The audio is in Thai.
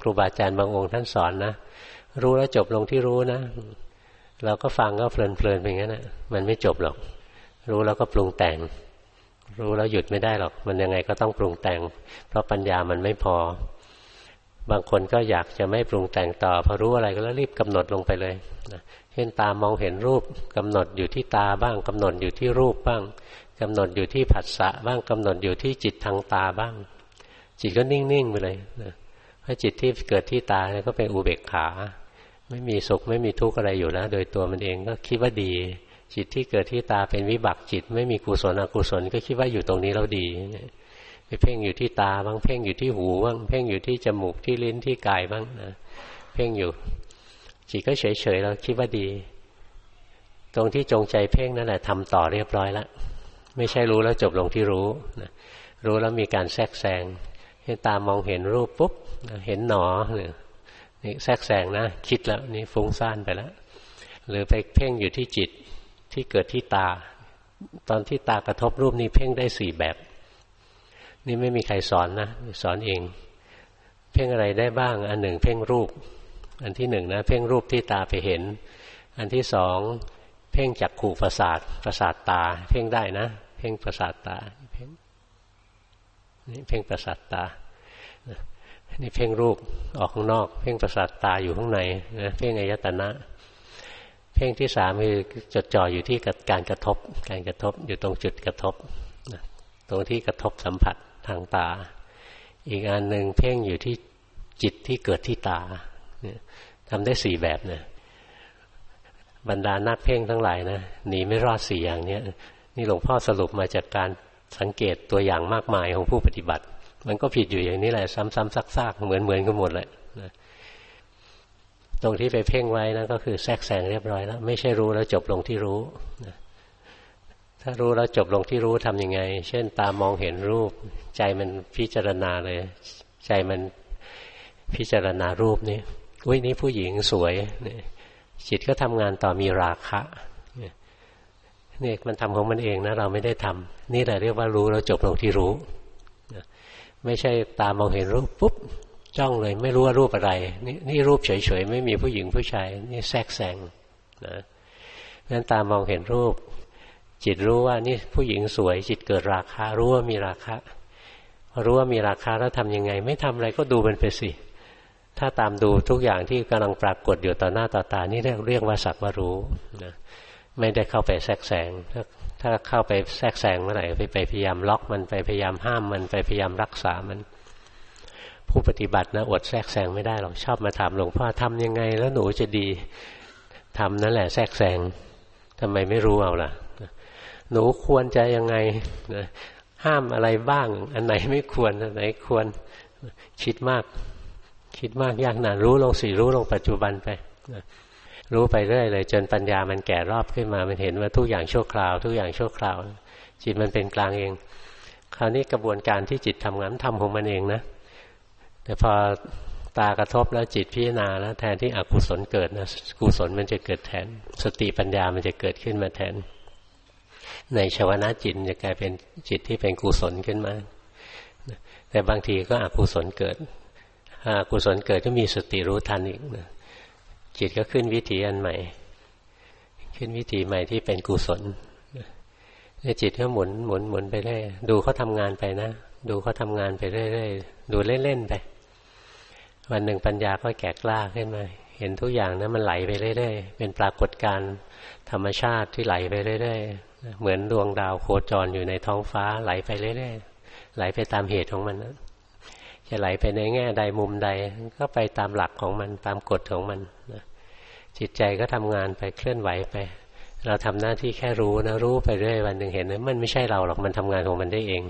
ครูบาอาจารย์บางองค์ท่านสอนนะรู้แล้วจบลงที่รู้นะ เราก็ฟังก็เพลินๆไปงั้นนะมันไม่จบหรอก รู้แล้วก็ปรุงแต่ง รู้แล้วหยุดไม่ได้หรอก มันยังไงก็ต้องปรุงแต่ง เพราะปัญญามันไม่พอ บางคนก็อยากจะไม่ปรุงแต่งต่อพอรู้อะไรก็แล้วรีบกำหนดลงไปเลยเช่นตามองเห็นรูปกำหนดอยู่ที่ตาบ้างกำหนดอยู่ที่รูปบ้างกำหนดอยู่ที่ผัสสะบ้างกำหนดอยู่ที่จิตทางตาบ้าง จิตก็นิ่งๆไปเลยนะ เพราะจิตที่เกิดที่ตาเนี่ยก็เป็นอุเบกขา ไม่มีสุขไม่มีทุกข์อะไรอยู่แล้ว โดยตัวมันเองก็คิดว่าดี จิตที่เกิดที่ตาเป็นวิบัติจิต ไม่มีกุศลอกุศลก็คิดว่าอยู่ตรงนี้เราดีไปเพ่งอยู่ที่ตาบ้างเพ่งอยู่ที่หูบ้างเพ่งอยู่ที่จมูกที่ลิ้นที่กายบ้างนะเพ่งอยู่ จิตก็เฉยๆเราคิดว่าดี ตรงที่จงใจเพ่งนั่นแหละทำต่อเรียบร้อยแล้วไม่ใช่รู้แล้วจบลงที่รู้นะรู้แล้วมีการแทรกแซง ตามองเห็นรูปปุ๊บเห็นหนอนี่แทรกแซงนะคิดแล้วนี่ฟุ้งซ่านไปแล้วหรือไปเพ่งอยู่ที่จิตที่เกิดที่ตา ตอนที่ตากระทบรูปนี้เพ่งได้สี่แบบ นี่ไม่มีใครสอนนะสอนเอง เพ่งอะไรได้บ้าง อันหนึ่งเพ่งรูป อันที่หนึ่งนะเพ่งรูปที่ตาไปเห็น อันที่สองเพ่งจักขู่ประสาทประสาทตา เพ่งได้นะ เพ่งประสาทตาเพ่ง นี่เพ่งประสาทตานี่เพ่งรูปออกข้างนอก เพ่งประสาทตาอยู่ข้างในนะเพ่งอายตนะ เพ่งที่สามคือจดจ่ออยู่ที่การกระทบ การกระทบอยู่ตรงจุดกระทบตรงที่กระทบสัมผัสทางตา อีกอันหนึ่งเพ่งอยู่ที่จิตที่เกิดที่ตาทำได้สี่แบบนะบรรดานักเพ่งทั้งหลายนะหนีไม่รอดสี่อย่างเนี้ยนี่หลวงพ่อสรุปมาจากการ สังเกตตัวอย่างมากมายของผู้ปฏิบัติ มันก็ผิดอยู่อย่างนี้แหละ ซ้ำๆซากๆเหมือนเหมือนกันหมดเลยนะตรงที่ไปเพ่งไว้นะก็คือแทรกแซงเรียบร้อยแล้ว ไม่ใช่รู้แล้วจบลงที่รู้นะถ้ารู้แล้วจบลงที่รู้ทํำยังไง เช่น ตามองเห็นรูป ใจมันพิจารณาเลย ใจมันพิจารณารูปนี้อุ้ยนี่ผู้หญิงสวยจิตก็ทำงานต่อมีราคะ นี่มันทำของมันเองนะเราไม่ได้ทำนี่แหละเรียกว่ารู้แล้วจบลงที่รู้ไม่ใช่ตามองเห็นรูปปุ๊บจ้องเลยไม่รู้ว่ารูปอะไรนี่นี่รูปเฉยๆไม่มีผู้หญิงผู้ชายนี่แทรกแซงนะนั้นตามองเห็นรูป จิตรู้ว่านี่ผู้หญิงสวย จิตเกิดราคะรู้ว่ามีราคะรู้ว่ามีราคาแล้วทำยังไง ไม่ทำอะไรก็ดูมันไปสิ ถ้าตามดูทุกอย่างที่กำลังปรากฏอยู่ต่อหน้าต่อตานี่เรียกเรียกว่าสักว่ารู้นะ ไม่ได้เข้าไปแทรกแซงถ้าถ้าเข้าไปแทรกแซงเมื่อไหร่ไปไปพยายามล็อกมันไปพยายามห้ามมันไปพยายามรักษามัน ผู้ปฏิบัตินะอดแทรกแซงไม่ได้หรอกชอบมาถามหลวงพ่อทำยังไง แล้วหนูจะดีทำนั่นแหละแทรกแซงทำไมไม่รู้เอาล่ะ หนูควรจะยังไงห้ามอะไรบ้าง อันไหนไม่ควรอันไหนควรคิดมาก คิดมากยากนานรู้ลงสิรู้ลงปัจจุบันไป รู้ไปเรื่อยเลย จนปัญญามันแก่รอบขึ้นมา มันเห็นว่าทุกอย่างชั่วคราว ทุกอย่างชั่วคราว จิตมันเป็นกลางเอง คราวนี้กระบวนการที่จิตทำงานทำของมันเองนะ แต่พอตากระทบแล้วจิตพิจารณาแล้วแทนที่อกุศลเกิดนะกุศลมันจะเกิดแทน สติปัญญามันจะเกิดขึ้นมาแทน ในชวนาจิตจะกลายเป็นจิตที่เป็นกุศลขึ้นมา แต่บางทีก็อกุศลเกิดอกุศลเกิดก็มีสติรู้ทันอีกนะ จิตก็ขึ้นวิถีอันใหม่ ขึ้นวิถีใหม่ที่เป็นกุศลเนี่ยจิตก็หมุนหมุนหมุนไปเรื่อยดูเขาทางานไปนะ ดูเขาทางานไปเรื่อยๆดูเล่นๆไป วันหนึ่งปัญญาก็แก่กล้าขึ้นมา เห็นทุกอย่างนะมันไหลไปเรื่อยๆ เป็นปรากฏการณ์ธรรมชาติที่ไหลไปเรื่อยๆ เหมือนดวงดาวโคจรอยู่ในท้องฟ้าไหลไปเรื่อยๆ ไหลไปตามเหตุของมันนะจะไหลไปในแง่ใดมุมใดก็ไปตามหลักของมันตามกฎของมันนะ จิตใจก็ทำงานไปเคลื่อนไหวไป เราทำหน้าที่แค่รู้นะรู้ไปเรื่อยวันหนึ่งเห็นนะมันไม่ใช่เราหรอกมันทำงานของมันได้เอง